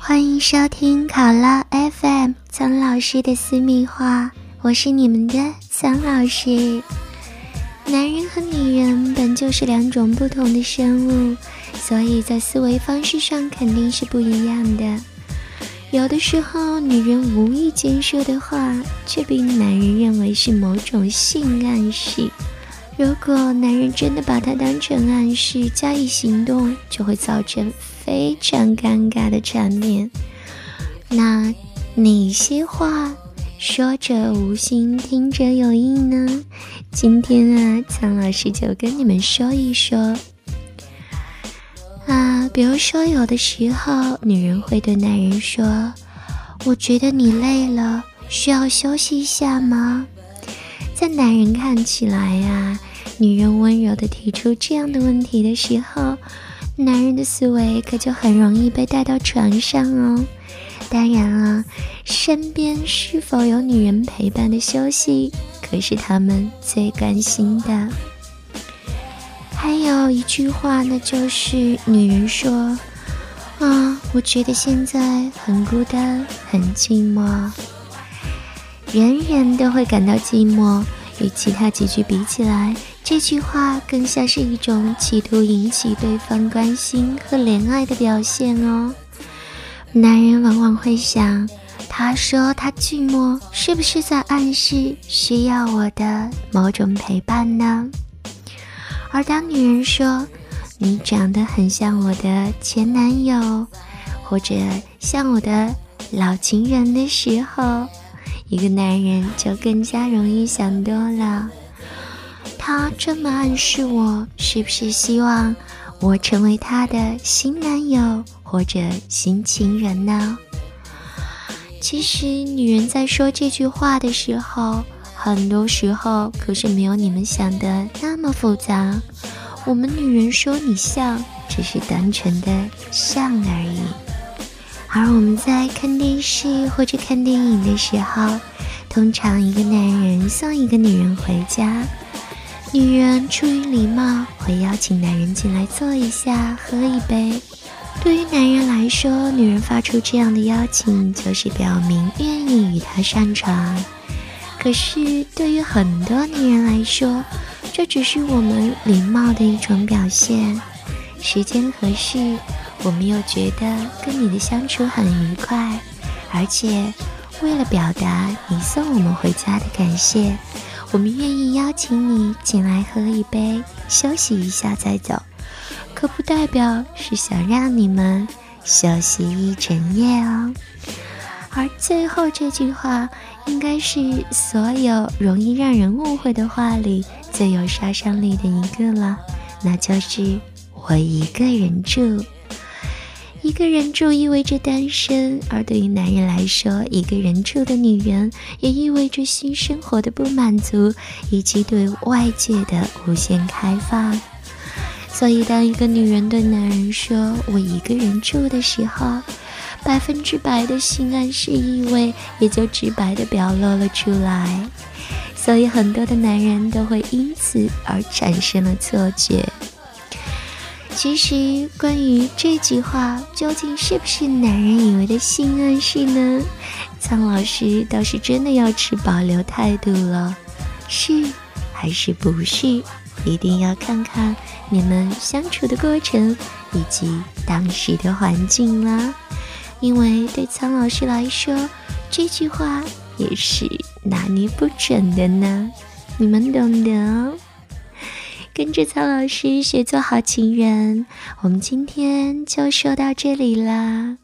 欢迎收听考拉 FM 苍老师的私密话，我是你们的苍老师。男人和女人本就是两种不同的生物，所以在思维方式上肯定是不一样的。有的时候，女人无意间说的话，却被男人认为是某种性暗示。如果男人真的把它当成暗示加以行动，就会造成非常尴尬的场面。那哪些话说者无心，听者有意呢？今天啊，苍老师就跟你们说一说。啊，比如说有的时候，女人会对男人说：“我觉得你累了，需要休息一下吗？”在男人看起来呀。女人温柔的提出这样的问题的时候，男人的思维可就很容易被带到床上哦。当然了，身边是否有女人陪伴的休息，可是他们最关心的。还有一句话，那就是女人说：“啊，我觉得现在很孤单，很寂寞。”人人都会感到寂寞，与其他几句比起来。这句话更像是一种企图引起对方关心和怜爱的表现哦。男人往往会想，他说他寂寞，是不是在暗示需要我的某种陪伴呢？而当女人说你长得很像我的前男友，或者像我的老情人的时候，一个男人就更加容易想多了。他这么暗示我，是不是希望我成为他的新男友或者新情人呢？其实，女人在说这句话的时候，很多时候可是没有你们想的那么复杂。我们女人说你像，只是单纯的像而已。而我们在看电视或者看电影的时候，通常一个男人送一个女人回家。女人出于礼貌，会邀请男人进来坐一下，喝一杯。对于男人来说，女人发出这样的邀请，就是表明愿意与他上床。可是，对于很多女人来说，这只是我们礼貌的一种表现。时间合适，我们又觉得跟你的相处很愉快，而且为了表达你送我们回家的感谢。我们愿意邀请你进来喝一杯，休息一下再走，可不代表是想让你们休息一整夜哦。而最后这句话，应该是所有容易让人误会的话里最有杀伤力的一个了，那就是我一个人住。一个人住意味着单身，而对于男人来说，一个人住的女人也意味着新生活的不满足以及对外界的无限开放。所以，当一个女人对男人说“我一个人住”的时候，百分之百的性暗示意味也就直白的表露了出来。所以，很多的男人都会因此而产生了错觉。其实，关于这句话究竟是不是男人以为的性暗示呢？苍老师倒是真的要持保留态度了，是还是不是？一定要看看你们相处的过程以及当时的环境啦。因为对苍老师来说，这句话也是拿捏不准的呢，你们懂得哦。跟着曹老师学做好情人，我们今天就说到这里啦。